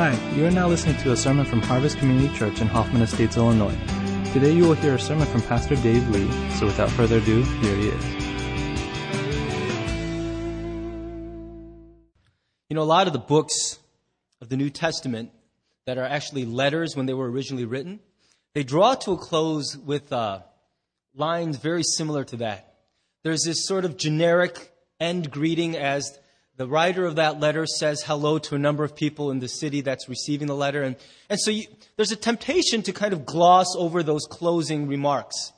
Hi, you are now listening to a sermon from Harvest Community Church in Hoffman Estates, Illinois. Today you will hear a sermon from Pastor Dave Lee, so without further ado, here he is. You know, a lot of the books of the New Testament that are actually letters when they were originally written, they draw to a close with uh, lines very similar to that. There's this sort of generic end greeting as the writer of that letter says hello to a number of people in the city that's receiving the letter. And, and so you, there's a temptation to kind of gloss over those closing remarks.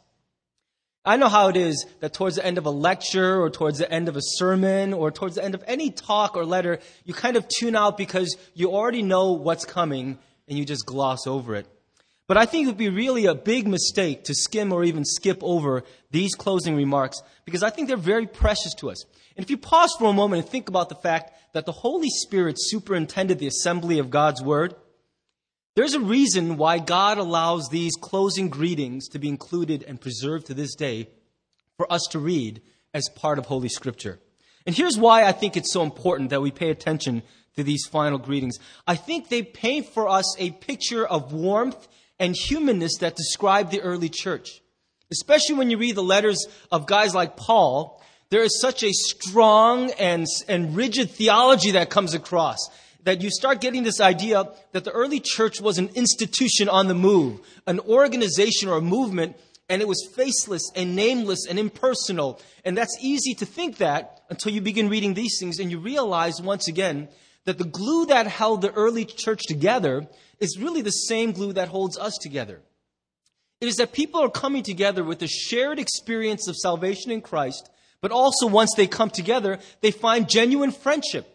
I know how it is that towards the end of a lecture or towards the end of a sermon or towards the end of any talk or letter, you kind of tune out because you already know what's coming and you just gloss over it. But I think it would be really a big mistake to skim or even skip over these closing remarks because I think they're very precious to us. And if you pause for a moment and think about the fact that the Holy Spirit superintended the assembly of God's Word, there's a reason why God allows these closing greetings to be included and preserved to this day for us to read as part of Holy Scripture. And here's why I think it's so important that we pay attention to these final greetings. I think they paint for us a picture of warmth and humanness that describe the early church. Especially when you read the letters of guys like Paul, there is such a strong and, and rigid theology that comes across that you start getting this idea that the early church was an institution on the move, an organization or a movement, and it was faceless and nameless and impersonal. And that's easy to think that until you begin reading these things and you realize once again that the glue that held the early church together is really the same glue that holds us together. It is that people are coming together with a shared experience of salvation in Christ but also, once they come together, they find genuine friendship.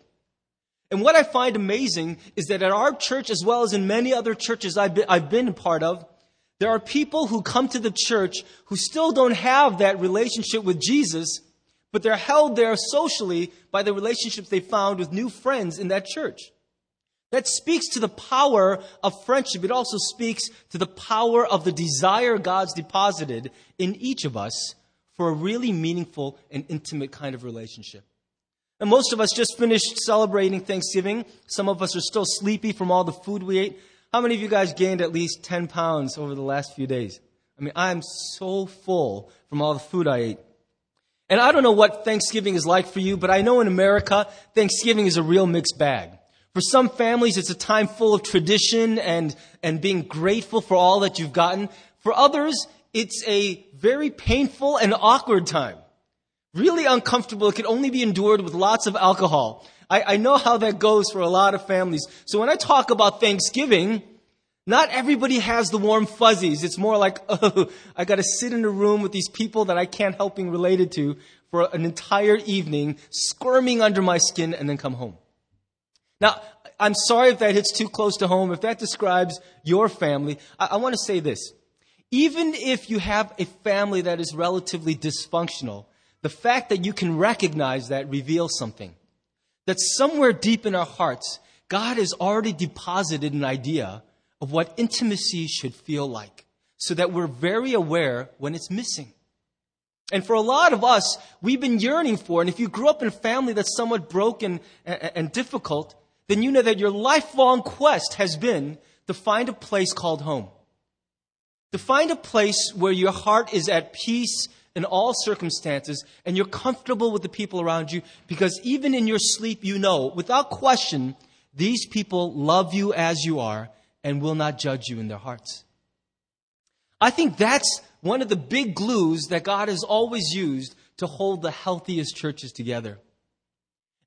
And what I find amazing is that at our church, as well as in many other churches I've been, I've been a part of, there are people who come to the church who still don't have that relationship with Jesus, but they're held there socially by the relationships they found with new friends in that church. That speaks to the power of friendship. It also speaks to the power of the desire God's deposited in each of us for a really meaningful and intimate kind of relationship. And most of us just finished celebrating Thanksgiving. Some of us are still sleepy from all the food we ate. How many of you guys gained at least 10 pounds over the last few days? I mean, I'm so full from all the food I ate. And I don't know what Thanksgiving is like for you, but I know in America, Thanksgiving is a real mixed bag. For some families, it's a time full of tradition and, and being grateful for all that you've gotten. For others, it's a very painful and awkward time. Really uncomfortable. It can only be endured with lots of alcohol. I, I know how that goes for a lot of families. So when I talk about Thanksgiving, not everybody has the warm fuzzies. It's more like, oh, I gotta sit in a room with these people that I can't help being related to for an entire evening, squirming under my skin, and then come home. Now, I'm sorry if that hits too close to home. If that describes your family, I, I want to say this. Even if you have a family that is relatively dysfunctional, the fact that you can recognize that reveals something. That somewhere deep in our hearts, God has already deposited an idea of what intimacy should feel like so that we're very aware when it's missing. And for a lot of us, we've been yearning for, and if you grew up in a family that's somewhat broken and, difficult, then you know that your lifelong quest has been to find a place called home. To find a place where your heart is at peace in all circumstances and you're comfortable with the people around you because even in your sleep, you know, without question, these people love you as you are and will not judge you in their hearts. I think that's one of the big glues that God has always used to hold the healthiest churches together.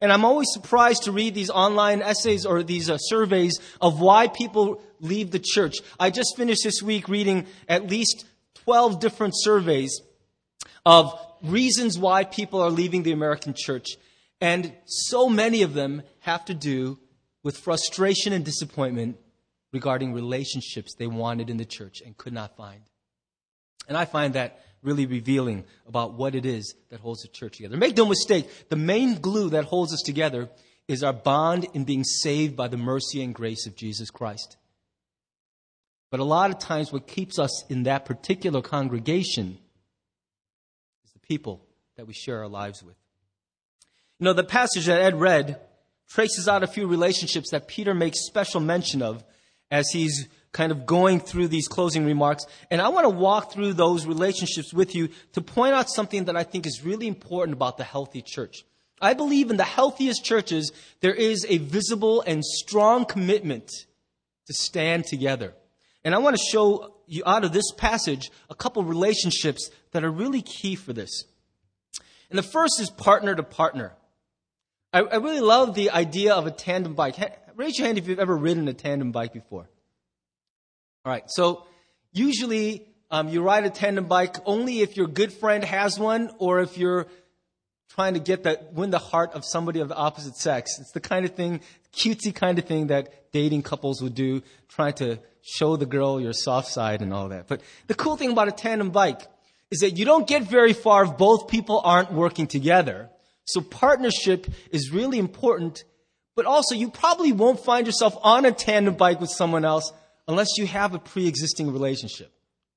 And I'm always surprised to read these online essays or these uh, surveys of why people leave the church. I just finished this week reading at least 12 different surveys of reasons why people are leaving the American church. And so many of them have to do with frustration and disappointment regarding relationships they wanted in the church and could not find. And I find that really revealing about what it is that holds the church together. Make no mistake, the main glue that holds us together is our bond in being saved by the mercy and grace of Jesus Christ. But a lot of times, what keeps us in that particular congregation is the people that we share our lives with. You know, the passage that Ed read traces out a few relationships that Peter makes special mention of as he's kind of going through these closing remarks. And I want to walk through those relationships with you to point out something that I think is really important about the healthy church. I believe in the healthiest churches, there is a visible and strong commitment to stand together. And I want to show you out of this passage a couple relationships that are really key for this. And the first is partner to partner. I, I really love the idea of a tandem bike. Raise your hand if you've ever ridden a tandem bike before. All right, so usually um, you ride a tandem bike only if your good friend has one or if you're trying to get that, win the heart of somebody of the opposite sex. It's the kind of thing, cutesy kind of thing that dating couples would do, trying to show the girl your soft side and all that. But the cool thing about a tandem bike is that you don't get very far if both people aren't working together. So partnership is really important, but also you probably won't find yourself on a tandem bike with someone else unless you have a pre-existing relationship.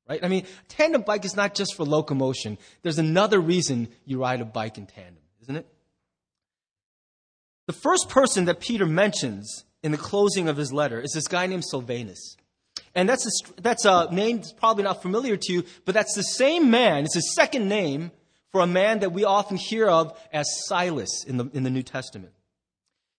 Right? I mean, tandem bike is not just for locomotion. There's another reason you ride a bike in tandem, isn't it? The first person that Peter mentions in the closing of his letter is this guy named Silvanus. And that's a, that's a name that's probably not familiar to you, but that's the same man. It's his second name for a man that we often hear of as Silas in the, in the New Testament.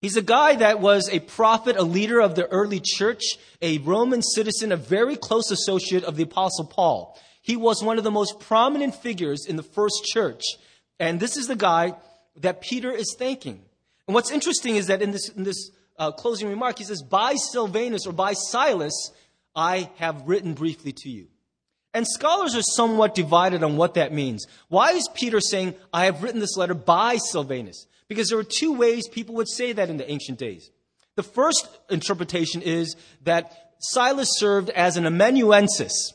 He's a guy that was a prophet, a leader of the early church, a Roman citizen, a very close associate of the Apostle Paul. He was one of the most prominent figures in the first church. And this is the guy that Peter is thanking. And what's interesting is that in this, in this uh, closing remark, he says, By Silvanus or by Silas, I have written briefly to you. And scholars are somewhat divided on what that means. Why is Peter saying, I have written this letter by Silvanus? Because there were two ways people would say that in the ancient days. The first interpretation is that Silas served as an amanuensis.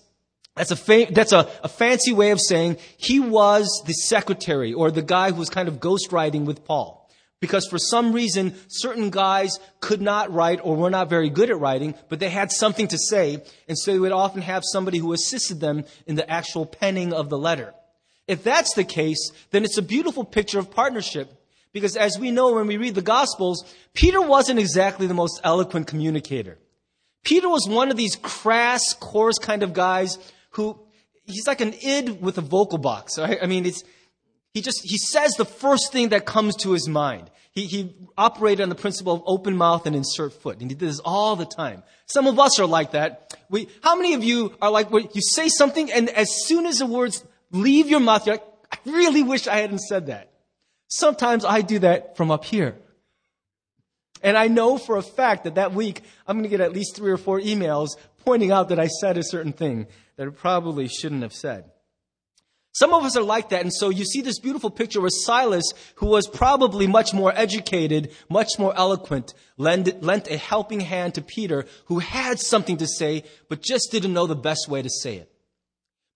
That's, a, fa- that's a, a fancy way of saying he was the secretary or the guy who was kind of ghostwriting with Paul because for some reason certain guys could not write or were not very good at writing, but they had something to say, and so they would often have somebody who assisted them in the actual penning of the letter. If that's the case, then it's a beautiful picture of partnership. Because as we know when we read the Gospels, Peter wasn't exactly the most eloquent communicator. Peter was one of these crass, coarse kind of guys who, he's like an id with a vocal box. Right? I mean, it's, he just, he says the first thing that comes to his mind. He, he operated on the principle of open mouth and insert foot. And he did this all the time. Some of us are like that. We, how many of you are like, you say something and as soon as the words leave your mouth, you're like, I really wish I hadn't said that. Sometimes I do that from up here. And I know for a fact that that week I'm going to get at least three or four emails pointing out that I said a certain thing that I probably shouldn't have said. Some of us are like that, and so you see this beautiful picture where Silas, who was probably much more educated, much more eloquent, lent, lent a helping hand to Peter, who had something to say, but just didn't know the best way to say it.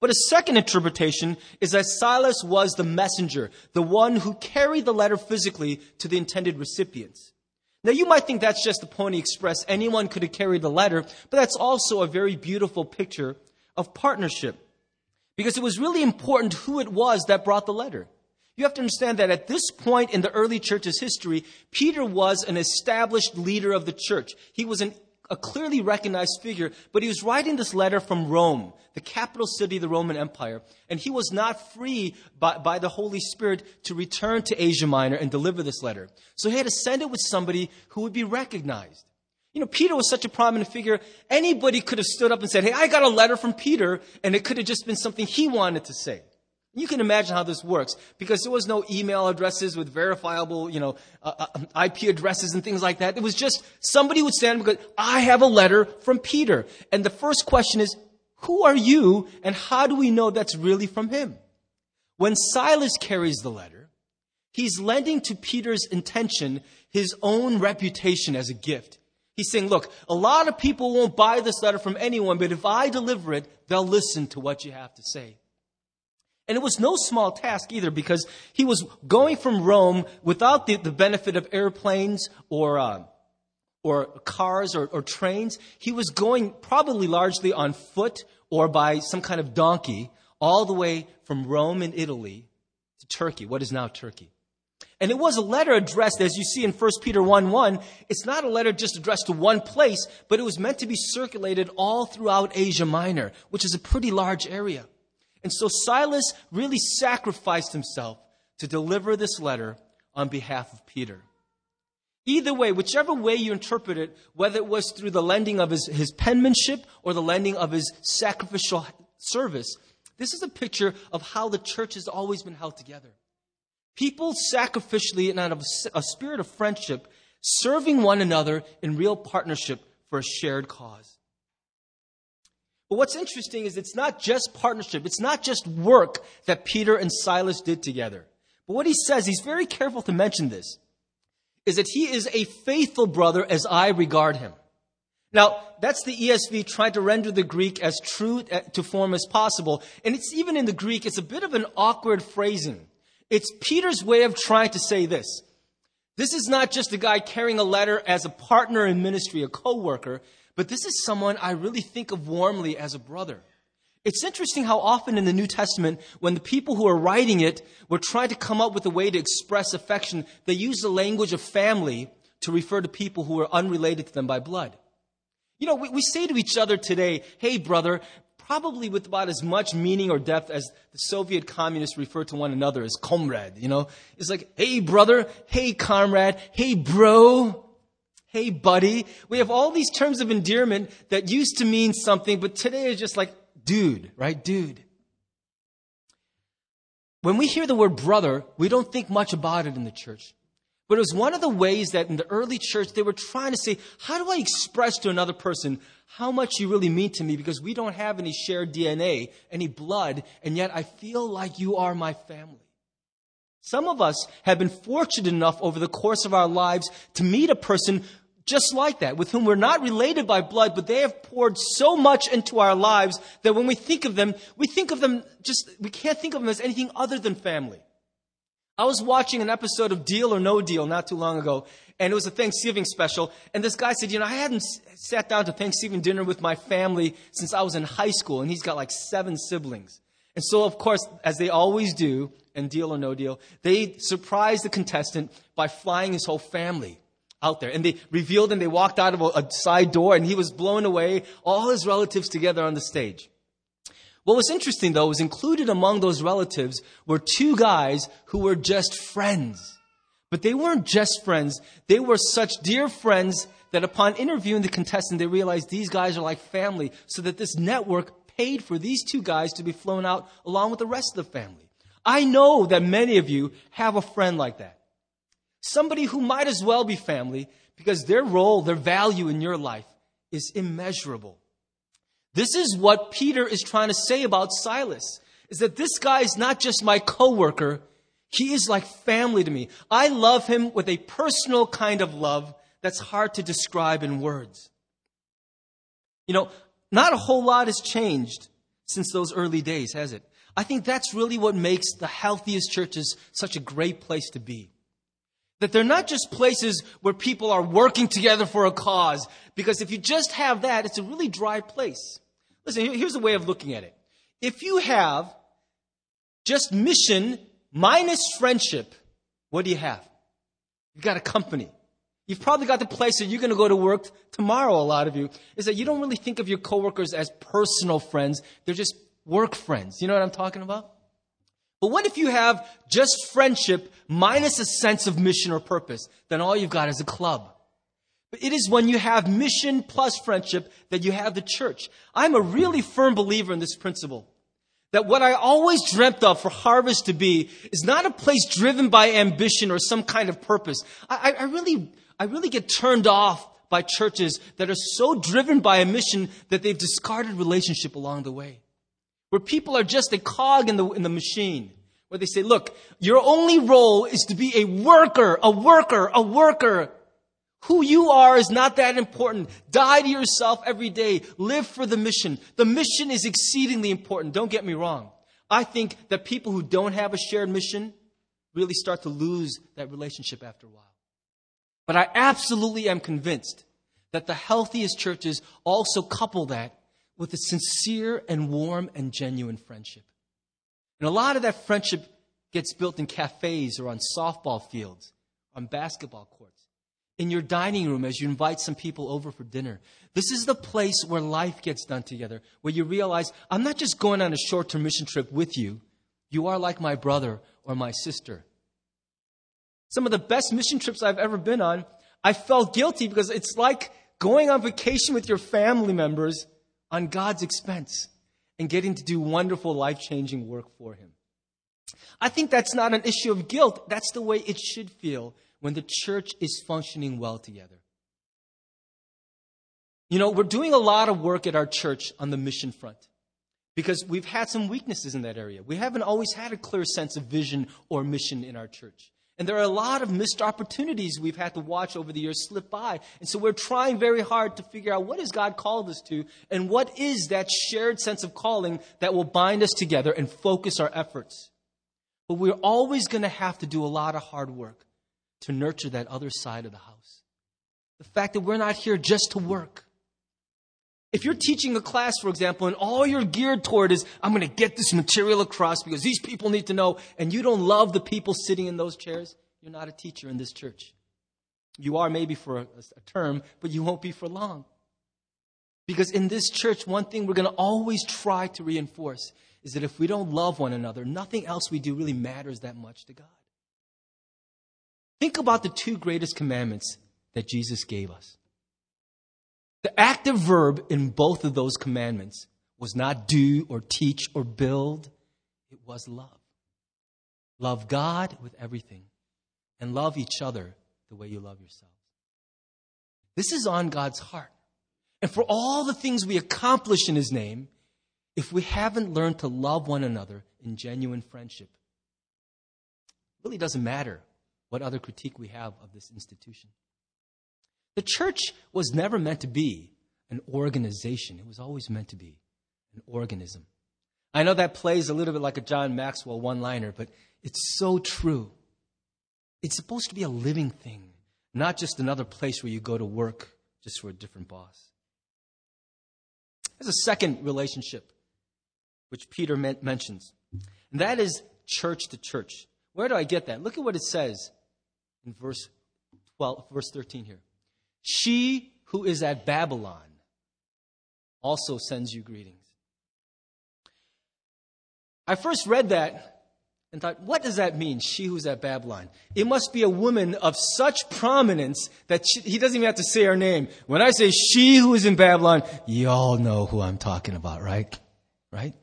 But a second interpretation is that Silas was the messenger, the one who carried the letter physically to the intended recipients. Now you might think that's just the Pony Express. Anyone could have carried the letter, but that's also a very beautiful picture of partnership. Because it was really important who it was that brought the letter. You have to understand that at this point in the early church's history, Peter was an established leader of the church. He was an, a clearly recognized figure, but he was writing this letter from Rome, the capital city of the Roman Empire, and he was not free by, by the Holy Spirit to return to Asia Minor and deliver this letter. So he had to send it with somebody who would be recognized. You know, Peter was such a prominent figure. Anybody could have stood up and said, Hey, I got a letter from Peter, and it could have just been something he wanted to say. You can imagine how this works because there was no email addresses with verifiable, you know, uh, uh, IP addresses and things like that. It was just somebody would stand go, I have a letter from Peter. And the first question is, who are you and how do we know that's really from him? When Silas carries the letter, he's lending to Peter's intention his own reputation as a gift. He's saying, look, a lot of people won't buy this letter from anyone, but if I deliver it, they'll listen to what you have to say. And it was no small task either because he was going from Rome without the, the benefit of airplanes or, uh, or cars or, or trains. He was going probably largely on foot or by some kind of donkey all the way from Rome in Italy to Turkey, what is now Turkey. And it was a letter addressed, as you see in 1 Peter 1 1. It's not a letter just addressed to one place, but it was meant to be circulated all throughout Asia Minor, which is a pretty large area. And so Silas really sacrificed himself to deliver this letter on behalf of Peter. Either way, whichever way you interpret it, whether it was through the lending of his, his penmanship or the lending of his sacrificial service, this is a picture of how the church has always been held together. People sacrificially and out of a spirit of friendship, serving one another in real partnership for a shared cause. But what's interesting is it's not just partnership, it's not just work that Peter and Silas did together. But what he says, he's very careful to mention this, is that he is a faithful brother as I regard him. Now, that's the ESV trying to render the Greek as true uh, to form as possible. And it's even in the Greek, it's a bit of an awkward phrasing. It's Peter's way of trying to say this. This is not just a guy carrying a letter as a partner in ministry, a co-worker, but this is someone I really think of warmly as a brother. It's interesting how often in the New Testament, when the people who are writing it were trying to come up with a way to express affection, they use the language of family to refer to people who are unrelated to them by blood. You know, we, we say to each other today, hey, brother, probably with about as much meaning or depth as the Soviet communists refer to one another as comrade, you know? It's like, hey, brother, hey, comrade, hey, bro, hey, buddy. We have all these terms of endearment that used to mean something, but today is just like, dude, right? Dude. When we hear the word brother, we don't think much about it in the church. But it was one of the ways that in the early church they were trying to say, how do I express to another person how much you really mean to me because we don't have any shared DNA, any blood, and yet I feel like you are my family. Some of us have been fortunate enough over the course of our lives to meet a person just like that, with whom we're not related by blood, but they have poured so much into our lives that when we think of them, we think of them just, we can't think of them as anything other than family. I was watching an episode of Deal or No Deal not too long ago, and it was a Thanksgiving special. And this guy said, You know, I hadn't sat down to Thanksgiving dinner with my family since I was in high school, and he's got like seven siblings. And so, of course, as they always do in Deal or No Deal, they surprised the contestant by flying his whole family out there. And they revealed and they walked out of a, side door, and he was blown away, all his relatives together on the stage. What was interesting, though, was included among those relatives were two guys who were just friends. But they weren't just friends. They were such dear friends that upon interviewing the contestant, they realized these guys are like family, so that this network paid for these two guys to be flown out along with the rest of the family. I know that many of you have a friend like that. Somebody who might as well be family because their role, their value in your life is immeasurable. This is what Peter is trying to say about Silas, is that this guy is not just my coworker, he is like family to me. I love him with a personal kind of love that's hard to describe in words. You know, not a whole lot has changed since those early days, has it? I think that's really what makes the healthiest churches such a great place to be. That they're not just places where people are working together for a cause, because if you just have that, it's a really dry place. Listen, here's a way of looking at it. If you have just mission minus friendship, what do you have? You've got a company. You've probably got the place that you're going to go to work tomorrow, a lot of you, is that you don't really think of your coworkers as personal friends. They're just work friends. You know what I'm talking about? But what if you have just friendship minus a sense of mission or purpose? Then all you've got is a club. But it is when you have mission plus friendship that you have the church. I'm a really firm believer in this principle. That what I always dreamt of for Harvest to be is not a place driven by ambition or some kind of purpose. I, I really, I really get turned off by churches that are so driven by a mission that they've discarded relationship along the way. Where people are just a cog in the, in the machine. Where they say, look, your only role is to be a worker, a worker, a worker. Who you are is not that important. Die to yourself every day. Live for the mission. The mission is exceedingly important. Don't get me wrong. I think that people who don't have a shared mission really start to lose that relationship after a while. But I absolutely am convinced that the healthiest churches also couple that with a sincere and warm and genuine friendship. And a lot of that friendship gets built in cafes or on softball fields, on basketball courts, in your dining room as you invite some people over for dinner. This is the place where life gets done together, where you realize, I'm not just going on a short term mission trip with you. You are like my brother or my sister. Some of the best mission trips I've ever been on, I felt guilty because it's like going on vacation with your family members on God's expense and getting to do wonderful, life changing work for Him. I think that's not an issue of guilt. That's the way it should feel when the church is functioning well together. You know, we're doing a lot of work at our church on the mission front because we've had some weaknesses in that area. We haven't always had a clear sense of vision or mission in our church. And there are a lot of missed opportunities we've had to watch over the years slip by. And so we're trying very hard to figure out what has God called us to and what is that shared sense of calling that will bind us together and focus our efforts. But we're always going to have to do a lot of hard work to nurture that other side of the house. The fact that we're not here just to work. If you're teaching a class, for example, and all you're geared toward is, I'm going to get this material across because these people need to know, and you don't love the people sitting in those chairs, you're not a teacher in this church. You are maybe for a, a term, but you won't be for long. Because in this church, one thing we're going to always try to reinforce is that if we don't love one another, nothing else we do really matters that much to God. Think about the two greatest commandments that Jesus gave us. The active verb in both of those commandments was not do or teach or build, it was love. Love God with everything and love each other the way you love yourself. This is on God's heart. And for all the things we accomplish in His name, if we haven't learned to love one another in genuine friendship, it really doesn't matter what other critique we have of this institution. The church was never meant to be an organization, it was always meant to be an organism. I know that plays a little bit like a John Maxwell one liner, but it's so true. It's supposed to be a living thing, not just another place where you go to work just for a different boss. There's a second relationship which Peter mentions, and that is church to church. Where do I get that? Look at what it says in verse 12, verse 13 here. She who is at Babylon also sends you greetings. I first read that and thought, what does that mean, she who's at Babylon? It must be a woman of such prominence that she, he doesn't even have to say her name. When I say she who is in Babylon, you all know who I'm talking about, right? Right?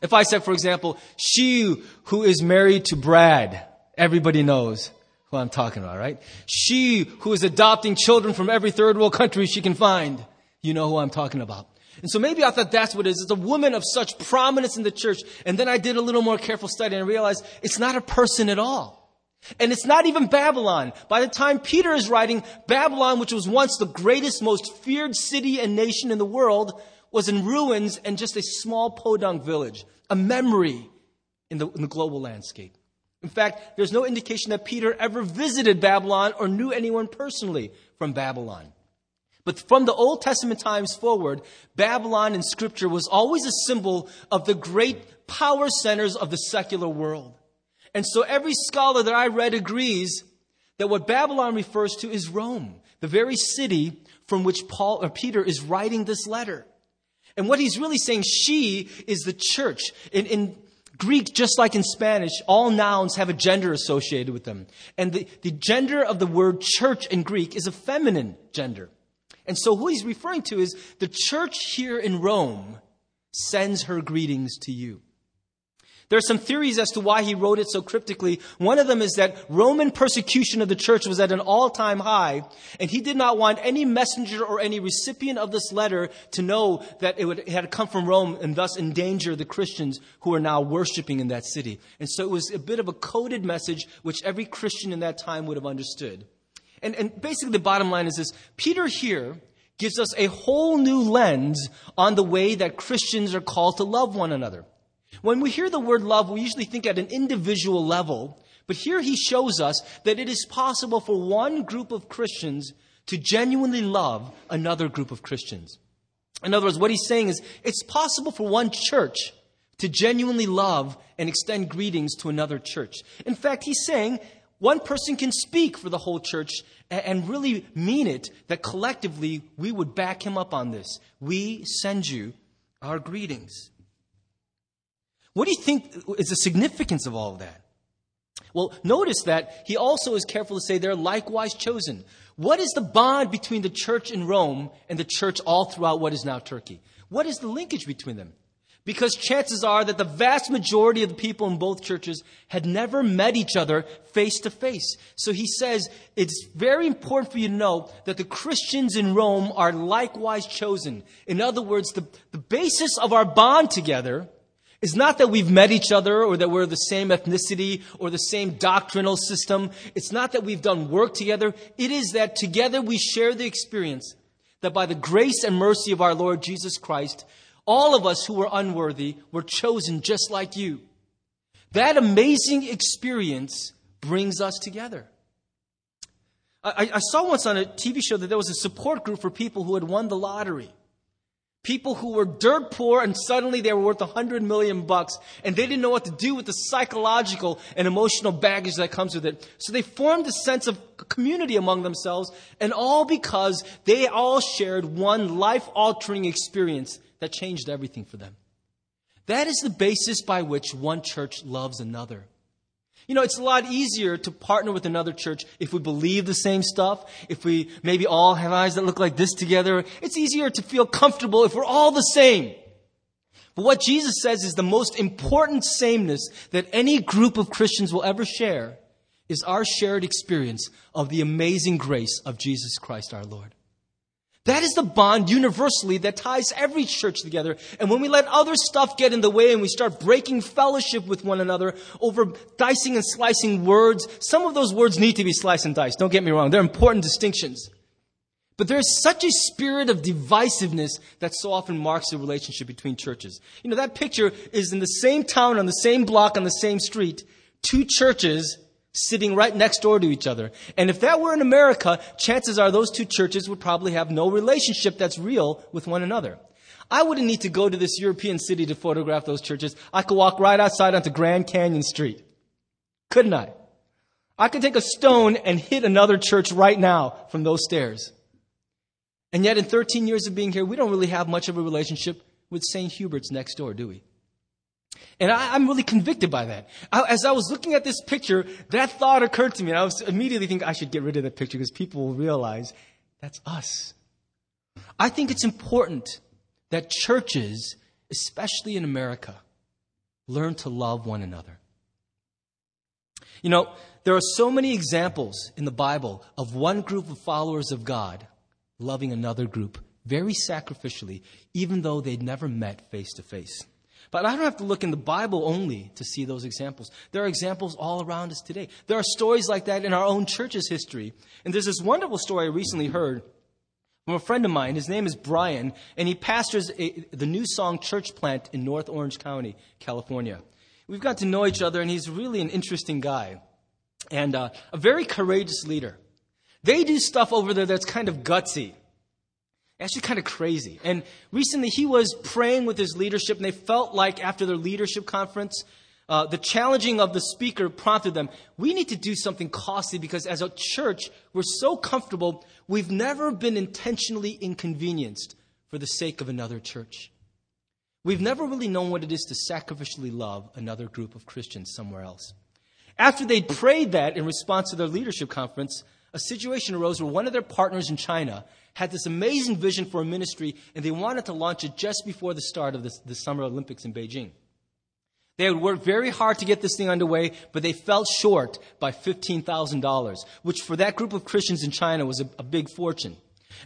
If I said, for example, she who is married to Brad, everybody knows who I'm talking about, right? She who is adopting children from every third world country she can find. You know who I'm talking about. And so maybe I thought that's what it is. It's a woman of such prominence in the church. And then I did a little more careful study and realized it's not a person at all. And it's not even Babylon. By the time Peter is writing, Babylon, which was once the greatest, most feared city and nation in the world, was in ruins and just a small podunk village, a memory in the, in the global landscape. In fact, there's no indication that Peter ever visited Babylon or knew anyone personally from Babylon. But from the Old Testament times forward, Babylon in Scripture was always a symbol of the great power centers of the secular world. And so every scholar that I read agrees that what Babylon refers to is Rome, the very city from which Paul or Peter is writing this letter. And what he's really saying, she is the church. In, in Greek, just like in Spanish, all nouns have a gender associated with them. And the, the gender of the word church in Greek is a feminine gender. And so who he's referring to is the church here in Rome sends her greetings to you. There are some theories as to why he wrote it so cryptically. One of them is that Roman persecution of the church was at an all-time high, and he did not want any messenger or any recipient of this letter to know that it, would, it had come from Rome and thus endanger the Christians who are now worshiping in that city. And so it was a bit of a coded message which every Christian in that time would have understood. And, and basically the bottom line is this. Peter here gives us a whole new lens on the way that Christians are called to love one another. When we hear the word love, we usually think at an individual level, but here he shows us that it is possible for one group of Christians to genuinely love another group of Christians. In other words, what he's saying is it's possible for one church to genuinely love and extend greetings to another church. In fact, he's saying one person can speak for the whole church and really mean it that collectively we would back him up on this. We send you our greetings. What do you think is the significance of all of that? Well, notice that he also is careful to say they're likewise chosen. What is the bond between the church in Rome and the church all throughout what is now Turkey? What is the linkage between them? Because chances are that the vast majority of the people in both churches had never met each other face to face. So he says it's very important for you to know that the Christians in Rome are likewise chosen. In other words, the, the basis of our bond together is not that we've met each other or that we're the same ethnicity or the same doctrinal system. It's not that we've done work together. It is that together we share the experience that by the grace and mercy of our Lord Jesus Christ, all of us who were unworthy were chosen just like you. That amazing experience brings us together. I, I, saw once on a TV show that there was a support group for people who had won the lottery. People who were dirt poor and suddenly they were worth a hundred million bucks and they didn't know what to do with the psychological and emotional baggage that comes with it. So they formed a sense of community among themselves and all because they all shared one life altering experience that changed everything for them. That is the basis by which one church loves another. You know, it's a lot easier to partner with another church if we believe the same stuff, if we maybe all have eyes that look like this together. It's easier to feel comfortable if we're all the same. But what Jesus says is the most important sameness that any group of Christians will ever share is our shared experience of the amazing grace of Jesus Christ our Lord. That is the bond universally that ties every church together. And when we let other stuff get in the way and we start breaking fellowship with one another over dicing and slicing words, some of those words need to be sliced and diced. Don't get me wrong. They're important distinctions. But there's such a spirit of divisiveness that so often marks the relationship between churches. You know, that picture is in the same town, on the same block, on the same street, two churches sitting right next door to each other. And if that were in America, chances are those two churches would probably have no relationship that's real with one another. I wouldn't need to go to this European city to photograph those churches. I could walk right outside onto Grand Canyon Street. Couldn't I? I could take a stone and hit another church right now from those stairs. And yet in 13 years of being here, we don't really have much of a relationship with St. Hubert's next door, do we? And I, am really convicted by that. I, as I was looking at this picture, that thought occurred to me, and I was immediately thinking I should get rid of that picture because people will realize that's us. I think it's important that churches, especially in America, learn to love one another. You know, there are so many examples in the Bible of one group of followers of God loving another group very sacrificially, even though they'd never met face to face. But I don't have to look in the Bible only to see those examples. There are examples all around us today. There are stories like that in our own church's history. And there's this wonderful story I recently heard from a friend of mine. His name is Brian, and he pastors a, the New Song Church plant in North Orange County, California. We've got to know each other, and he's really an interesting guy and uh, a very courageous leader. They do stuff over there that's kind of gutsy actually kind of crazy. And recently he was praying with his leadership, and they felt like after their leadership conference, uh, the challenging of the speaker prompted them, we need to do something costly because as a church, we're so comfortable, we've never been intentionally inconvenienced for the sake of another church. We've never really known what it is to sacrificially love another group of Christians somewhere else. After they prayed that in response to their leadership conference, a situation arose where one of their partners in China had this amazing vision for a ministry, and they wanted to launch it just before the start of the Summer Olympics in Beijing. They had worked very hard to get this thing underway, but they fell short by $15,000, which for that group of Christians in China was a, a big fortune.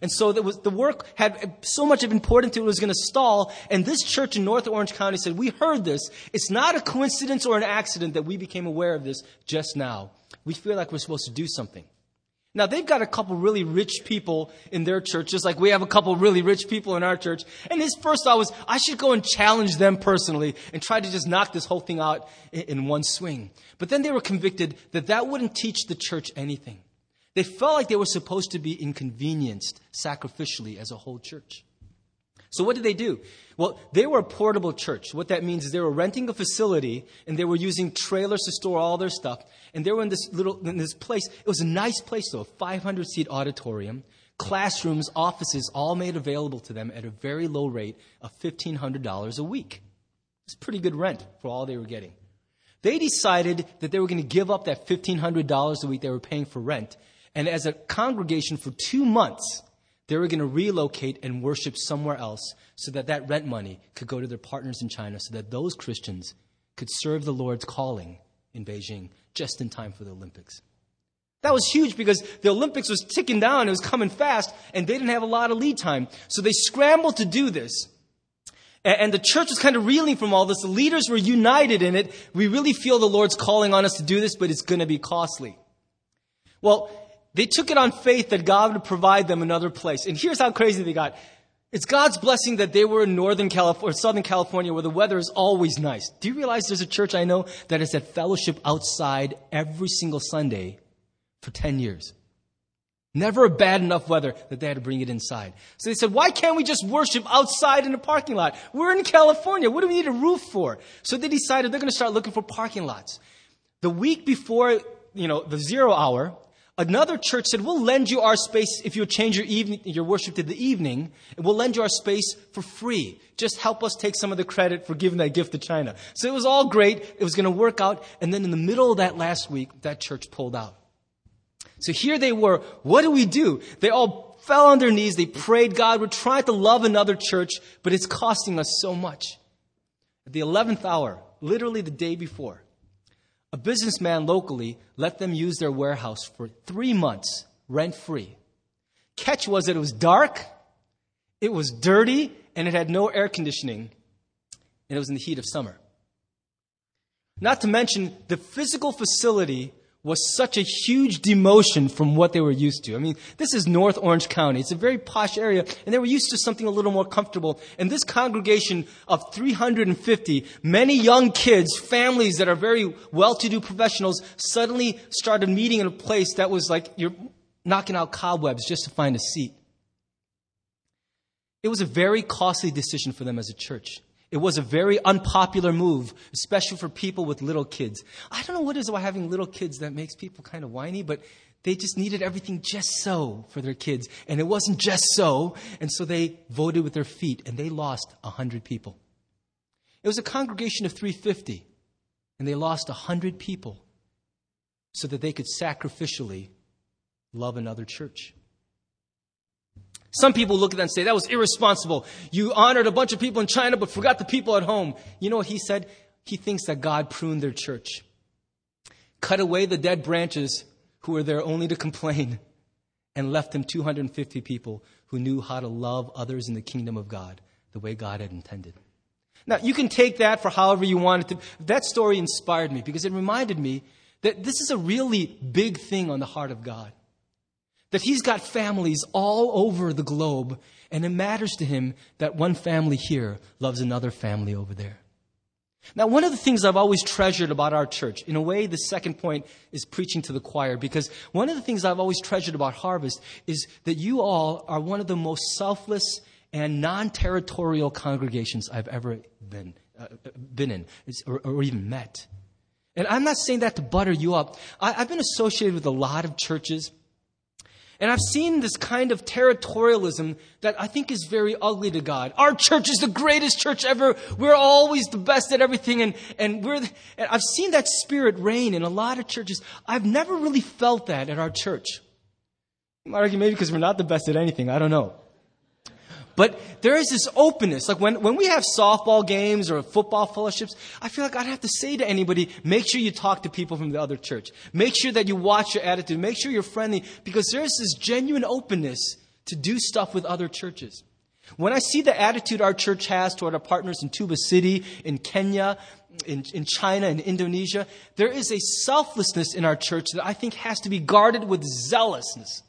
And so was, the work had so much of importance it was going to stall. And this church in North Orange County said, We heard this. It's not a coincidence or an accident that we became aware of this just now. We feel like we're supposed to do something. Now, they've got a couple really rich people in their church, just like we have a couple really rich people in our church. And his first thought was, I should go and challenge them personally and try to just knock this whole thing out in one swing. But then they were convicted that that wouldn't teach the church anything. They felt like they were supposed to be inconvenienced sacrificially as a whole church. So what did they do? Well, they were a portable church. What that means is they were renting a facility and they were using trailers to store all their stuff. And they were in this little, in this place. It was a nice place though, 500 seat auditorium, classrooms, offices, all made available to them at a very low rate of $1,500 a week. It's pretty good rent for all they were getting. They decided that they were going to give up that $1,500 a week they were paying for rent. And as a congregation for two months, they were going to relocate and worship somewhere else so that that rent money could go to their partners in China so that those Christians could serve the Lord's calling in Beijing just in time for the Olympics. That was huge because the Olympics was ticking down, it was coming fast, and they didn't have a lot of lead time. So they scrambled to do this. And the church was kind of reeling from all this. The leaders were united in it. We really feel the Lord's calling on us to do this, but it's going to be costly. Well, they took it on faith that God would provide them another place. And here's how crazy they got. It's God's blessing that they were in Northern California, Southern California, where the weather is always nice. Do you realize there's a church I know that has had fellowship outside every single Sunday for 10 years? Never a bad enough weather that they had to bring it inside. So they said, why can't we just worship outside in the parking lot? We're in California. What do we need a roof for? So they decided they're going to start looking for parking lots. The week before, you know, the zero hour, Another church said, We'll lend you our space if you change your, evening, your worship to the evening, and we'll lend you our space for free. Just help us take some of the credit for giving that gift to China. So it was all great. It was going to work out. And then in the middle of that last week, that church pulled out. So here they were. What do we do? They all fell on their knees. They prayed, God, we're trying to love another church, but it's costing us so much. At the 11th hour, literally the day before, a businessman locally let them use their warehouse for three months, rent free. Catch was that it was dark, it was dirty, and it had no air conditioning, and it was in the heat of summer. Not to mention, the physical facility was such a huge demotion from what they were used to. I mean, this is North Orange County. It's a very posh area, and they were used to something a little more comfortable. And this congregation of 350, many young kids, families that are very well-to-do professionals, suddenly started meeting in a place that was like you're knocking out cobwebs just to find a seat. It was a very costly decision for them as a church. It was a very unpopular move, especially for people with little kids. I don't know what is about having little kids that makes people kind of whiny, but they just needed everything just so for their kids. And it wasn't just so. And so they voted with their feet and they lost 100 people. It was a congregation of 350 and they lost 100 people so that they could sacrificially love another church. Some people look at that and say, that was irresponsible. You honored a bunch of people in China, but forgot the people at home. You know what he said? He thinks that God pruned their church. Cut away the dead branches who were there only to complain and left them 250 people who knew how to love others in the kingdom of God the way God had intended. Now, you can take that for however you want it to. That story inspired me because it reminded me that this is a really big thing on the heart of God that he's got families all over the globe, and it matters to him that one family here loves another family over there. Now, one of the things I've always treasured about our church, in a way, the second point is preaching to the choir, because one of the things I've always treasured about Harvest is that you all are one of the most selfless and non territorial congregations I've ever been, uh, been in or, or, even met. And I'm not saying that to butter you up. I, I've been associated with a lot of churches and I've seen this kind of territorialism that I think is very ugly to God. Our church is the greatest church ever. We're always the best at everything. And, and we're, the, and I've seen that spirit reign in a lot of churches. I've never really felt that at our church. I argue maybe because we're not the best at anything. I don't know. But there is this openness. Like when, when we have softball games or football fellowships, I feel like I'd have to say to anybody, make sure you talk to people from the other church. Make sure that you watch your attitude. Make sure you're friendly because there's this genuine openness to do stuff with other churches. When I see the attitude our church has toward our partners in Tuba City, in Kenya, in, in China, in Indonesia, there is a selflessness in our church that I think has to be guarded with zealousness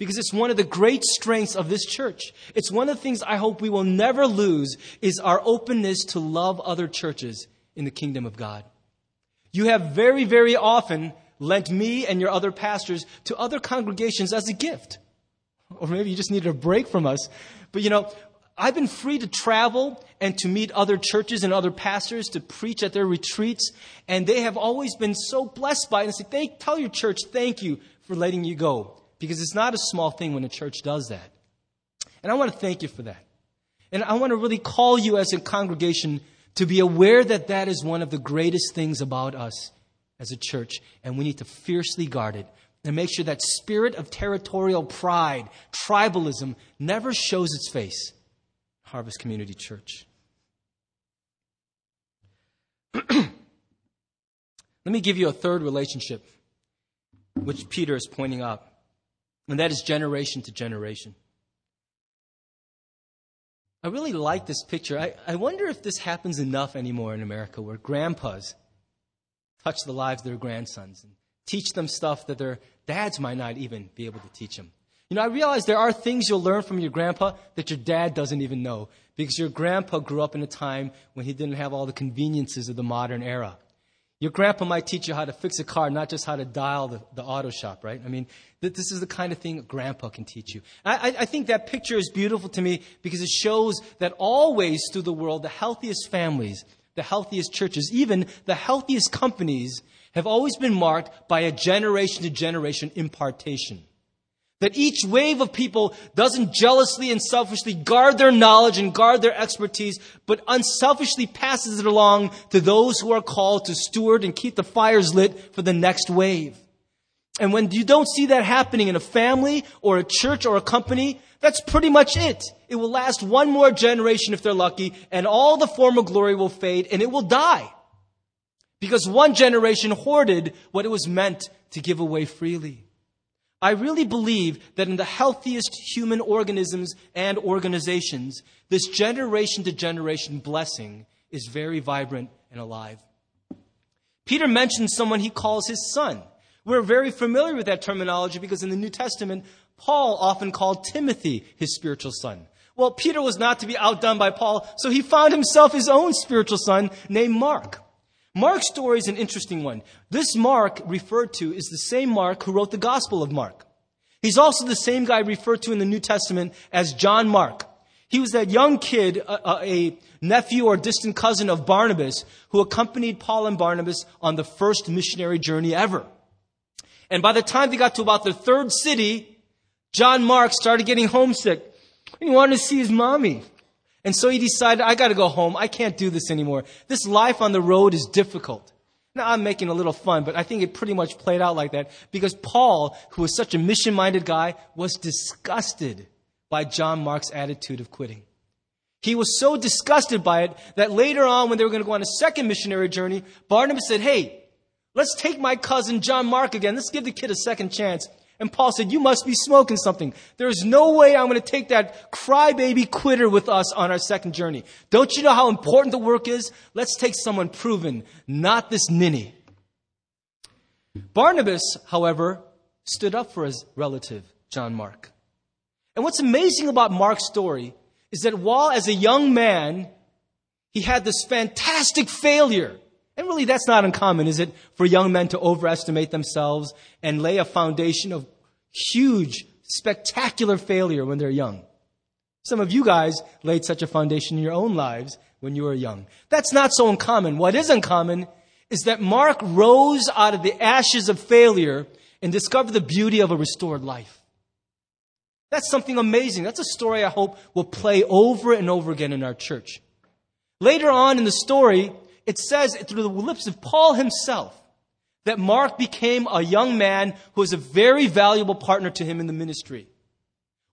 because it's one of the great strengths of this church. It's one of the things I hope we will never lose is our openness to love other churches in the kingdom of God. You have very, very often lent me and your other pastors to other congregations as a gift. Or maybe you just needed a break from us. But you know, I've been free to travel and to meet other churches and other pastors to preach at their retreats, and they have always been so blessed by it and say, thank, tell your church thank you for letting you go. Because it's not a small thing when a church does that. And I want to thank you for that. And I want to really call you as a congregation to be aware that that is one of the greatest things about us as a church, and we need to fiercely guard it and make sure that spirit of territorial pride, tribalism, never shows its face. Harvest Community Church. Let me give you a third relationship, which Peter is pointing out, and that is generation to generation. I really like this picture. I, I wonder if this happens enough anymore in America where grandpas touch the lives of their grandsons and teach them stuff that their dads might not even be able to teach them. You know, I realize there are things you'll learn from your grandpa that your dad doesn't even know because your grandpa grew up in a time when he didn't have all the conveniences of the modern era. Your grandpa might teach you how to fix a car, not just how to dial the, the auto shop, right? I mean, th- this is the kind of thing grandpa can teach you. I, I think that picture is beautiful to me because it shows that always through the world, the healthiest families, the healthiest churches, even the healthiest companies have always been marked by a generation to generation impartation. That each wave of people doesn't jealously and selfishly guard their knowledge and guard their expertise, but unselfishly passes it along to those who are called to steward and keep the fires lit for the next wave. And when you don't see that happening in a family or a church or a company, that's pretty much it. It will last one more generation if they're lucky, and all the former glory will fade and it will die. Because one generation hoarded what it was meant to give away freely. I really believe that in the healthiest human organisms and organizations, this generation to generation blessing is very vibrant and alive. Peter mentions someone he calls his son. We're very familiar with that terminology because in the New Testament, Paul often called Timothy his spiritual son. Well, Peter was not to be outdone by Paul, so he found himself his own spiritual son named Mark. Mark's story is an interesting one. This Mark referred to is the same Mark who wrote the Gospel of Mark. He's also the same guy referred to in the New Testament as John Mark. He was that young kid, a, a, nephew or distant cousin of Barnabas, who accompanied Paul and Barnabas on the first missionary journey ever. And by the time they got to about the third city, John Mark started getting homesick. He wanted to see his mommy. And so he decided, I gotta go home. I can't do this anymore. This life on the road is difficult. Now I'm making a little fun, but I think it pretty much played out like that because Paul, who was such a mission minded guy, was disgusted by John Mark's attitude of quitting. He was so disgusted by it that later on, when they were going to go on a second missionary journey, Barnabas said, Hey, let's take my cousin John Mark again. Let's give the kid a second chance. And Paul said, You must be smoking something. There's no way I'm going to take that crybaby quitter with us on our second journey. Don't you know how important the work is? Let's take someone proven, not this ninny. Barnabas, however, stood up for his relative, John Mark. And what's amazing about Mark's story is that while as a young man, he had this fantastic failure and really, that's not uncommon, is it, for young men to overestimate themselves and lay a foundation of huge, spectacular failure when they're young? Some of you guys laid such a foundation in your own lives when you were young. That's not so uncommon. What is uncommon is that Mark rose out of the ashes of failure and discovered the beauty of a restored life. That's something amazing. That's a story I hope will play over and over again in our church. Later on in the story, it says through the lips of Paul himself that Mark became a young man who was a very valuable partner to him in the ministry.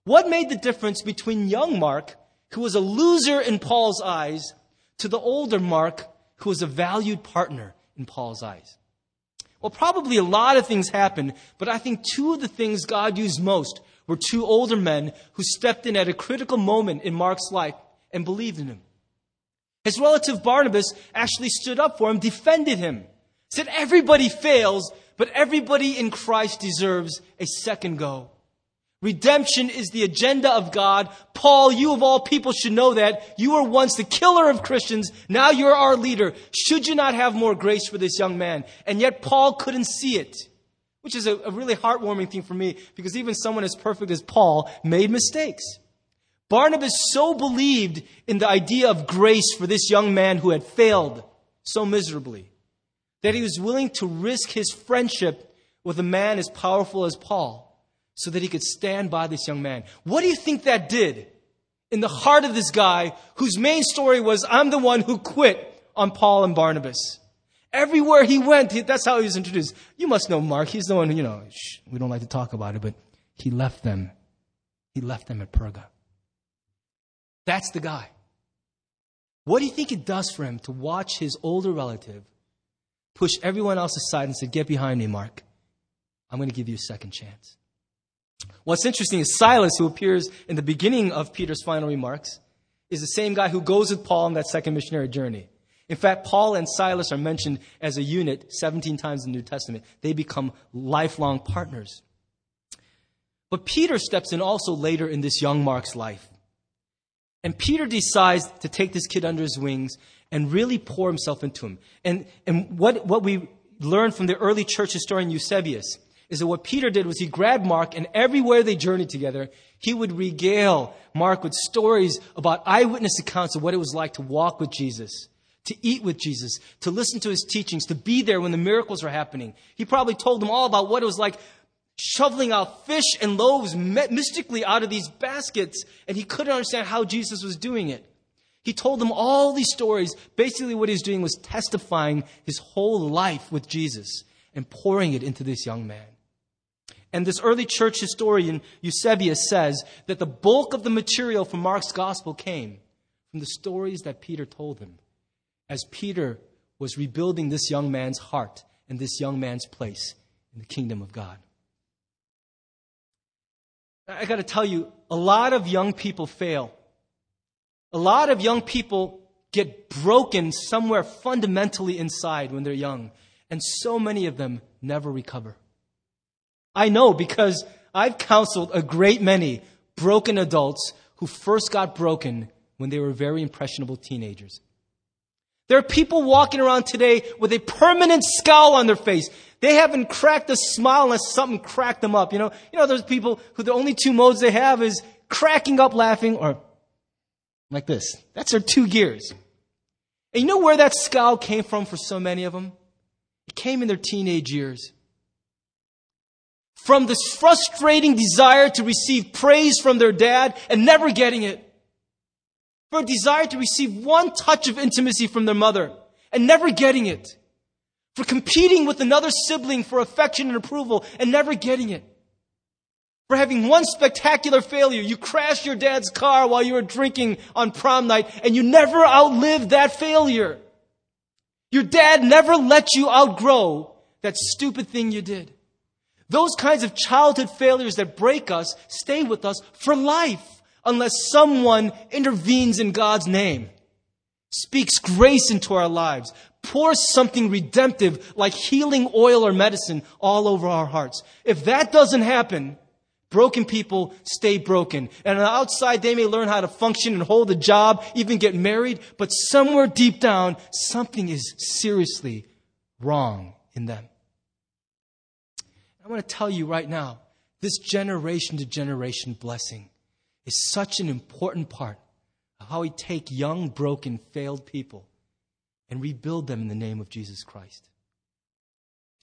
What made the difference between young Mark, who was a loser in Paul's eyes, to the older Mark, who was a valued partner in Paul's eyes? Well, probably a lot of things happened, but I think two of the things God used most were two older men who stepped in at a critical moment in Mark's life and believed in him. His relative Barnabas actually stood up for him, defended him, said everybody fails, but everybody in Christ deserves a second go. Redemption is the agenda of God. Paul, you of all people should know that. You were once the killer of Christians. Now you're our leader. Should you not have more grace for this young man? And yet Paul couldn't see it, which is a, a really heartwarming thing for me because even someone as perfect as Paul made mistakes. Barnabas so believed in the idea of grace for this young man who had failed so miserably that he was willing to risk his friendship with a man as powerful as Paul so that he could stand by this young man. What do you think that did in the heart of this guy whose main story was, I'm the one who quit on Paul and Barnabas? Everywhere he went, that's how he was introduced. You must know Mark. He's the one, who, you know, shh, we don't like to talk about it, but he left them. He left them at Perga. That's the guy. What do you think it does for him to watch his older relative push everyone else aside and say, Get behind me, Mark. I'm going to give you a second chance. What's interesting is Silas, who appears in the beginning of Peter's final remarks, is the same guy who goes with Paul on that second missionary journey. In fact, Paul and Silas are mentioned as a unit 17 times in the New Testament. They become lifelong partners. But Peter steps in also later in this young Mark's life. And Peter decides to take this kid under his wings and really pour himself into him. And, and what, what we learn from the early church historian Eusebius is that what Peter did was he grabbed Mark and everywhere they journeyed together, he would regale Mark with stories about eyewitness accounts of what it was like to walk with Jesus, to eat with Jesus, to listen to his teachings, to be there when the miracles were happening. He probably told them all about what it was like shoveling out fish and loaves mystically out of these baskets, and he couldn't understand how Jesus was doing it. He told them all these stories. Basically, what he was doing was testifying his whole life with Jesus and pouring it into this young man. And this early church historian, Eusebius, says that the bulk of the material from Mark's gospel came from the stories that Peter told him as Peter was rebuilding this young man's heart and this young man's place in the kingdom of God. I got to tell you, a lot of young people fail. A lot of young people get broken somewhere fundamentally inside when they're young, and so many of them never recover. I know because I've counseled a great many broken adults who first got broken when they were very impressionable teenagers. There are people walking around today with a permanent scowl on their face. They haven't cracked a smile unless something cracked them up. You know, you know, there's people who the only two modes they have is cracking up laughing or like this. That's their two gears. And you know where that scowl came from for so many of them? It came in their teenage years. From this frustrating desire to receive praise from their dad and never getting it. For a desire to receive one touch of intimacy from their mother and never getting it for competing with another sibling for affection and approval and never getting it. For having one spectacular failure, you crashed your dad's car while you were drinking on prom night and you never outlived that failure. Your dad never let you outgrow that stupid thing you did. Those kinds of childhood failures that break us stay with us for life unless someone intervenes in God's name, speaks grace into our lives, pour something redemptive like healing oil or medicine all over our hearts. If that doesn't happen, broken people stay broken. And on the outside, they may learn how to function and hold a job, even get married, but somewhere deep down, something is seriously wrong in them. I want to tell you right now, this generation to generation blessing is such an important part of how we take young, broken, failed people and rebuild them in the name of Jesus Christ.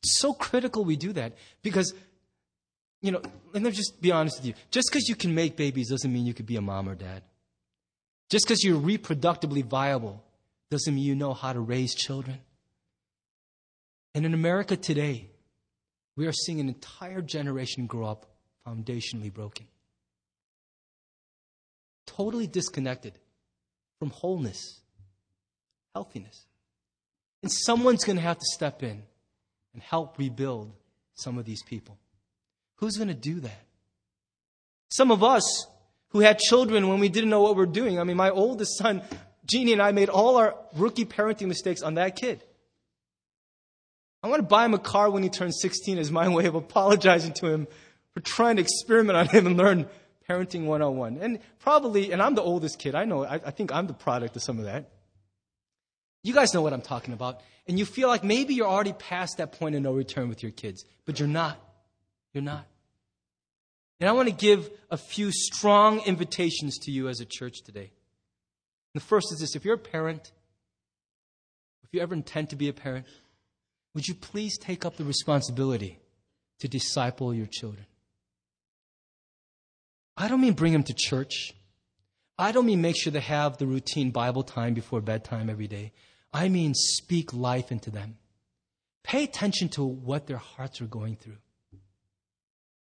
It's so critical we do that because, you know, let me just be honest with you. Just because you can make babies doesn't mean you could be a mom or dad. Just because you're reproductively viable doesn't mean you know how to raise children. And in America today, we are seeing an entire generation grow up foundationally broken, totally disconnected from wholeness, healthiness. And someone's going to have to step in and help rebuild some of these people. Who's going to do that? Some of us who had children when we didn't know what we we're doing. I mean, my oldest son, Jeannie, and I made all our rookie parenting mistakes on that kid. I want to buy him a car when he turns 16 as my way of apologizing to him for trying to experiment on him and learn parenting 101. And probably, and I'm the oldest kid, I know, I, I think I'm the product of some of that. You guys know what I'm talking about. And you feel like maybe you're already past that point of no return with your kids, but you're not. You're not. And I want to give a few strong invitations to you as a church today. The first is this if you're a parent, if you ever intend to be a parent, would you please take up the responsibility to disciple your children? I don't mean bring them to church. I don't mean make sure they have the routine Bible time before bedtime every day. I mean speak life into them. Pay attention to what their hearts are going through.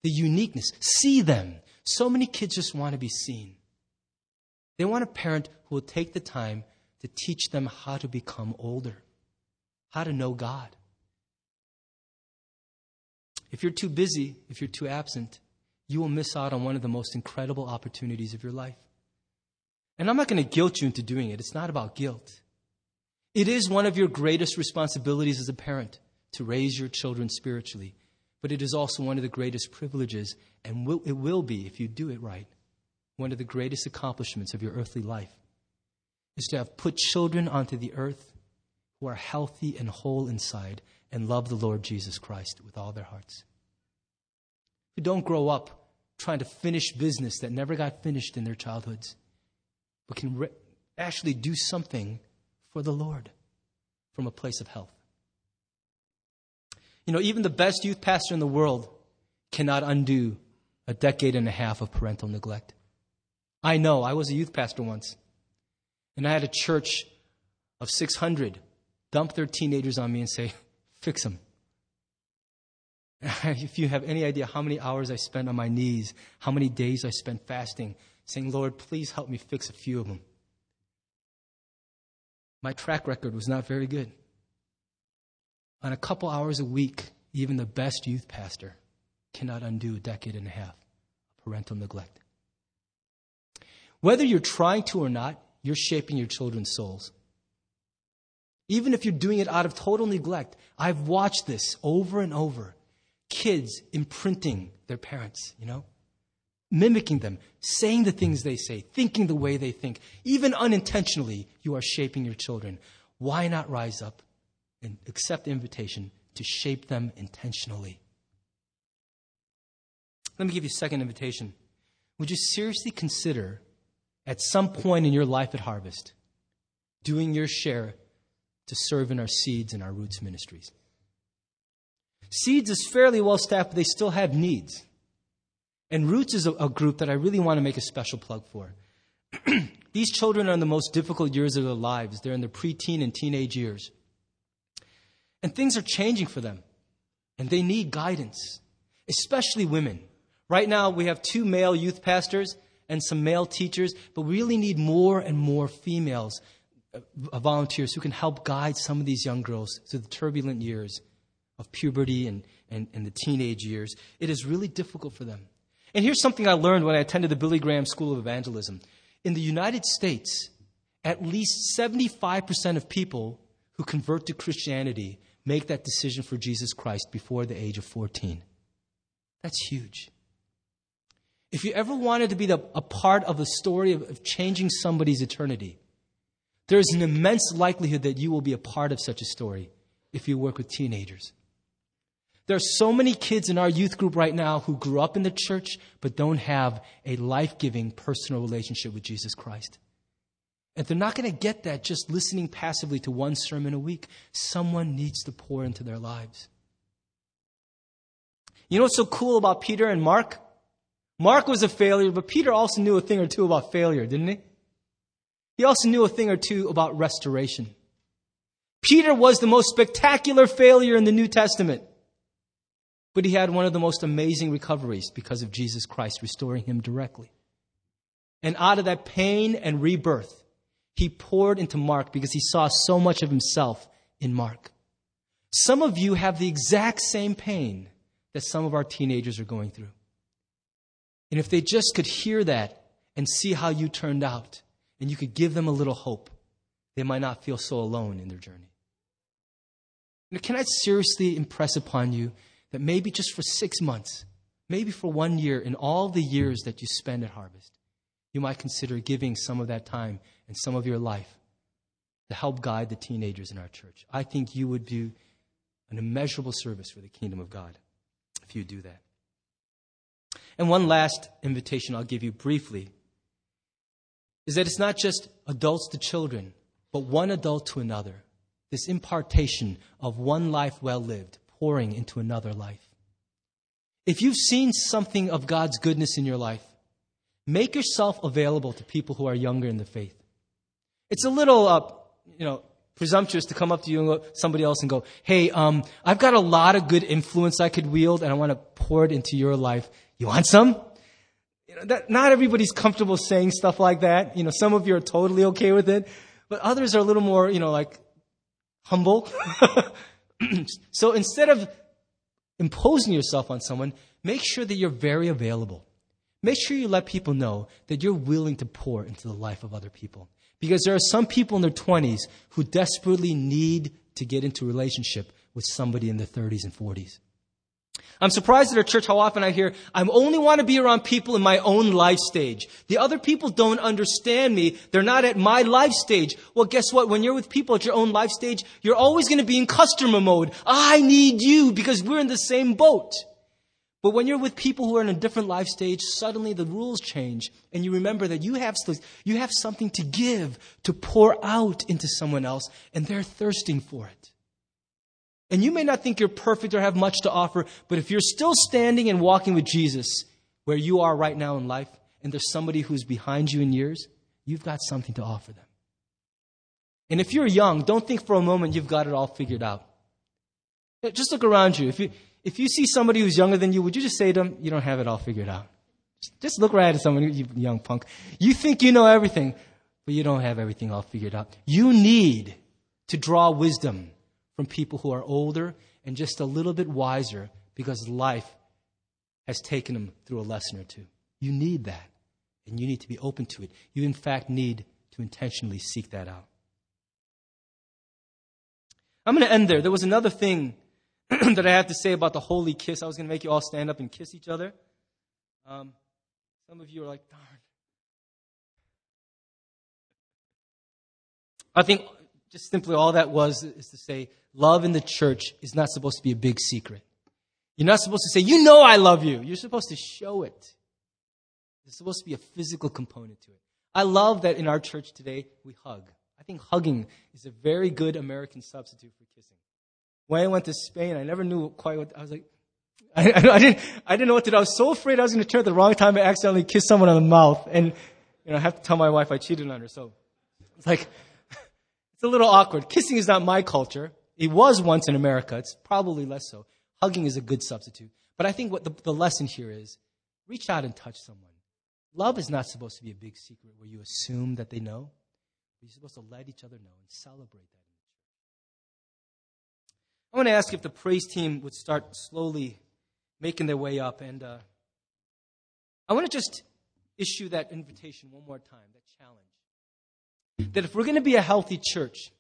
The uniqueness. See them. So many kids just want to be seen. They want a parent who will take the time to teach them how to become older, how to know God. If you're too busy, if you're too absent, you will miss out on one of the most incredible opportunities of your life. And I'm not going to guilt you into doing it. It's not about guilt. It is one of your greatest responsibilities as a parent to raise your children spiritually, but it is also one of the greatest privileges, and will, it will be, if you do it right, one of the greatest accomplishments of your earthly life is to have put children onto the earth who are healthy and whole inside and love the Lord Jesus Christ with all their hearts. Who don't grow up trying to finish business that never got finished in their childhoods, but can re- actually do something for the Lord from a place of health. You know, even the best youth pastor in the world cannot undo a decade and a half of parental neglect. I know, I was a youth pastor once, and I had a church of 600 dump their teenagers on me and say, fix them. if you have any idea how many hours I spent on my knees, how many days I spent fasting, saying, Lord, please help me fix a few of them. My track record was not very good. On a couple hours a week, even the best youth pastor cannot undo a decade and a half of parental neglect. Whether you're trying to or not, you're shaping your children's souls. Even if you're doing it out of total neglect, I've watched this over and over. Kids imprinting their parents, you know? Mimicking them, saying the things they say, thinking the way they think. Even unintentionally, you are shaping your children. Why not rise up and accept the invitation to shape them intentionally? Let me give you a second invitation. Would you seriously consider, at some point in your life at Harvest, doing your share to serve in our Seeds and our Roots ministries. Seeds is fairly well staffed, but they still have needs. And Roots is a, a group that I really want to make a special plug for. These children are in the most difficult years of their lives. They're in their preteen and teenage years. And things are changing for them. And they need guidance, especially women. Right now, we have two male youth pastors and some male teachers, but we really need more and more females uh, volunteers who can help guide some of these young girls through the turbulent years of puberty and, and, and the teenage years. It is really difficult for them. And here's something I learned when I attended the Billy Graham School of Evangelism. In the United States, at least 75% of people who convert to Christianity make that decision for Jesus Christ before the age of 14. That's huge. If you ever wanted to be the, a part of the story of, of changing somebody's eternity, there's an immense likelihood that you will be a part of such a story if you work with teenagers. There are so many kids in our youth group right now who grew up in the church but don't have a life giving personal relationship with Jesus Christ. And they're not going to get that just listening passively to one sermon a week. Someone needs to pour into their lives. You know what's so cool about Peter and Mark? Mark was a failure, but Peter also knew a thing or two about failure, didn't he? He also knew a thing or two about restoration. Peter was the most spectacular failure in the New Testament, but he had one of the most amazing recoveries because of Jesus Christ restoring him directly. And out of that pain and rebirth, he poured into Mark because he saw so much of himself in Mark. Some of you have the exact same pain that some of our teenagers are going through. And if they just could hear that and see how you turned out, and you could give them a little hope, they might not feel so alone in their journey. Now, can I seriously impress upon you that maybe just for six months, maybe for one year, in all the years that you spend at Harvest, you might consider giving some of that time and some of your life to help guide the teenagers in our church. I think you would do an immeasurable service for the kingdom of God if you do that. And one last invitation I'll give you briefly is that it's not just adults to children, but one adult to another. This impartation of one life well lived, pouring into another life. If you've seen something of God's goodness in your life, make yourself available to people who are younger in the faith. It's a little, uh, you know, presumptuous to come up to you and somebody else and go, "Hey, um, I've got a lot of good influence I could wield, and I want to pour it into your life. You want some?" You know, that, not everybody's comfortable saying stuff like that. You know, some of you are totally okay with it, but others are a little more, you know, like humble. so instead of imposing yourself on someone, make sure that you're very available. Make sure you let people know that you're willing to pour into the life of other people. Because there are some people in their 20s who desperately need to get into a relationship with somebody in their 30s and 40s. I'm surprised at our church how often I hear, I only want to be around people in my own life stage. The other people don't understand me. They're not at my life stage. Well, guess what? When you're with people at your own life stage, you're always going to be in customer mode. I need you because we're in the same boat. But when you're with people who are in a different life stage, suddenly the rules change and you remember that you have, you have something to give, to pour out into someone else and they're thirsting for it. And you may not think you're perfect or have much to offer, but if you're still standing and walking with Jesus where you are right now in life, and there's somebody who's behind you in years, you've got something to offer them. And if you're young, don't think for a moment you've got it all figured out. Just look around you. If you, if you see somebody who's younger than you, would you just say to them, you don't have it all figured out? Just look right at someone, you young punk. You think you know everything, but you don't have everything all figured out. You need to draw wisdom from people who are older and just a little bit wiser because life has taken them through a lesson or two. You need that, and you need to be open to it. You, in fact, need to intentionally seek that out. I'm going to end there. There was another thing that I have to say about the holy kiss. I was going to make you all stand up and kiss each other. Um, some of you are like, darn. I think just simply all that was is to say, love in the church is not supposed to be a big secret. You're not supposed to say, you know I love you. You're supposed to show it. There's supposed to be a physical component to it. I love that in our church today we hug. I think hugging is a very good American substitute for kissing. When I went to Spain, I never knew quite what I was like. I, I, I didn't. I didn't know what to do. I was so afraid I was going to turn at the wrong time and accidentally kiss someone on the mouth, and you know I have to tell my wife I cheated on her. So it's like a little awkward. Kissing is not my culture. It was once in America. It's probably less so. Hugging is a good substitute. But I think what the, the lesson here is reach out and touch someone. Love is not supposed to be a big secret where you assume that they know. You're supposed to let each other know and celebrate that. I want to ask if the praise team would start slowly making their way up. And uh, I want to just issue that invitation one more time, that challenge. That if we're going to be a healthy church,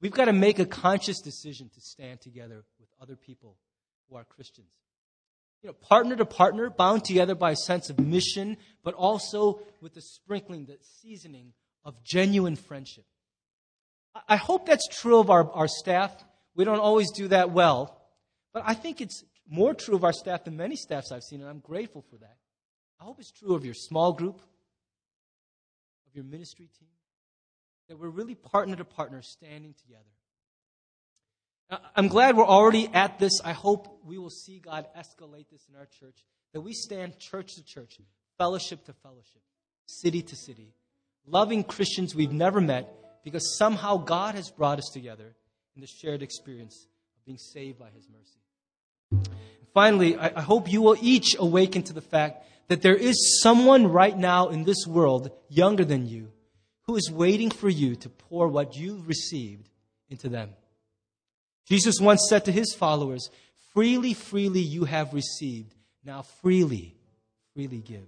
we've got to make a conscious decision to stand together with other people who are Christians. You know, partner to partner, bound together by a sense of mission, but also with the sprinkling, the seasoning of genuine friendship. I hope that's true of our, our staff. We don't always do that well, but I think it's more true of our staff than many staffs I've seen, and I'm grateful for that. I hope it's true of your small group, of your ministry team, that we're really partner to partner standing together. I'm glad we're already at this. I hope we will see God escalate this in our church, that we stand church to church, fellowship to fellowship, city to city, loving Christians we've never met because somehow God has brought us together in the shared experience of being saved by His mercy. Finally, I, hope you will each awaken to the fact that there is someone right now in this world, younger than you, who is waiting for you to pour what you've received into them. Jesus once said to his followers, Freely, freely you have received. Now freely, freely give.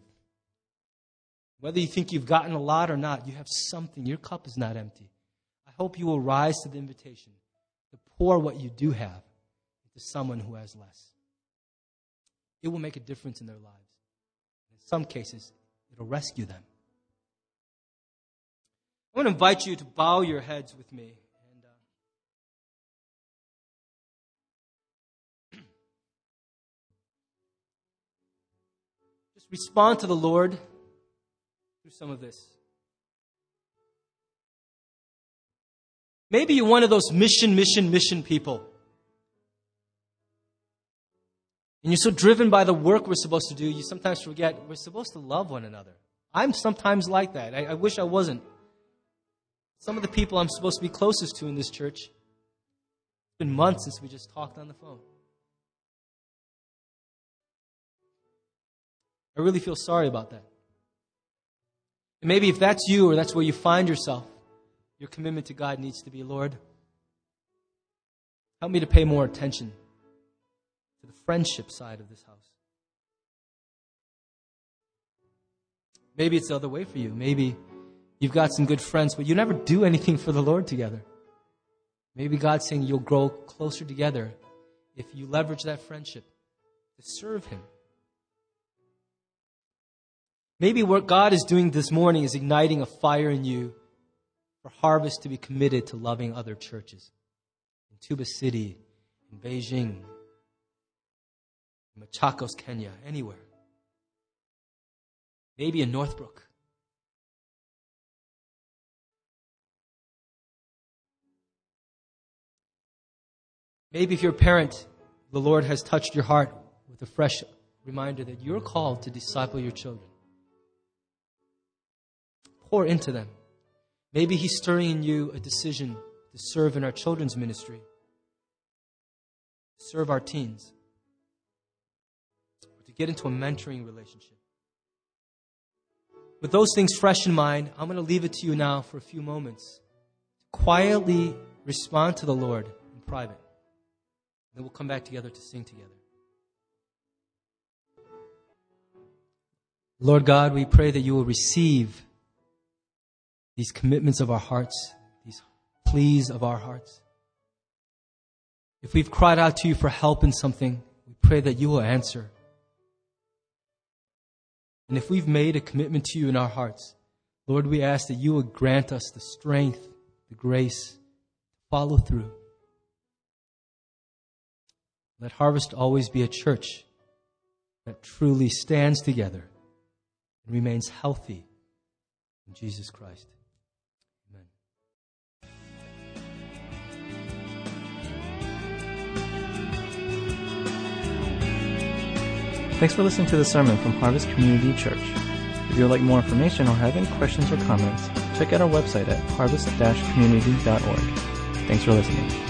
Whether you think you've gotten a lot or not, you have something. Your cup is not empty. I hope you will rise to the invitation to pour what you do have into someone who has less. It will make a difference in their lives. In some cases, it'll rescue them. I want to invite you to bow your heads with me. And, uh, just respond to the Lord through some of this. Maybe you're one of those mission, mission, mission people. And you're so driven by the work we're supposed to do, you sometimes forget we're supposed to love one another. I'm sometimes like that. I, I wish I wasn't. Some of the people I'm supposed to be closest to in this church, it's been months since we just talked on the phone. I really feel sorry about that. And maybe if that's you or that's where you find yourself, your commitment to God needs to be Lord, help me to pay more attention to the friendship side of this house. Maybe it's the other way for you. Maybe you've got some good friends, but you never do anything for the Lord together. Maybe God's saying you'll grow closer together if you leverage that friendship to serve Him. Maybe what God is doing this morning is igniting a fire in you for Harvest to be committed to loving other churches in Tuba City, in Beijing, in Machakos, Kenya, anywhere. Maybe in Northbrook. Maybe if you're a parent, the Lord has touched your heart with a fresh reminder that you're called to disciple your children. Pour into them. Maybe He's stirring in you a decision to serve in our children's ministry, serve our teens, to get into a mentoring relationship. With those things fresh in mind, I'm going to leave it to you now for a few moments. Quietly respond to the Lord in private. Then we'll come back together to sing together. Lord God, we pray that you will receive these commitments of our hearts, these pleas of our hearts. If we've cried out to you for help in something, we pray that you will answer. And if we've made a commitment to you in our hearts, Lord, we ask that you would grant us the strength, the grace to follow through. Let Harvest always be a church that truly stands together and remains healthy in Jesus Christ. Amen. Thanks for listening to the sermon from Harvest Community Church. If you would like more information or have any questions or comments, check out our website at harvest-community.org. Thanks for listening.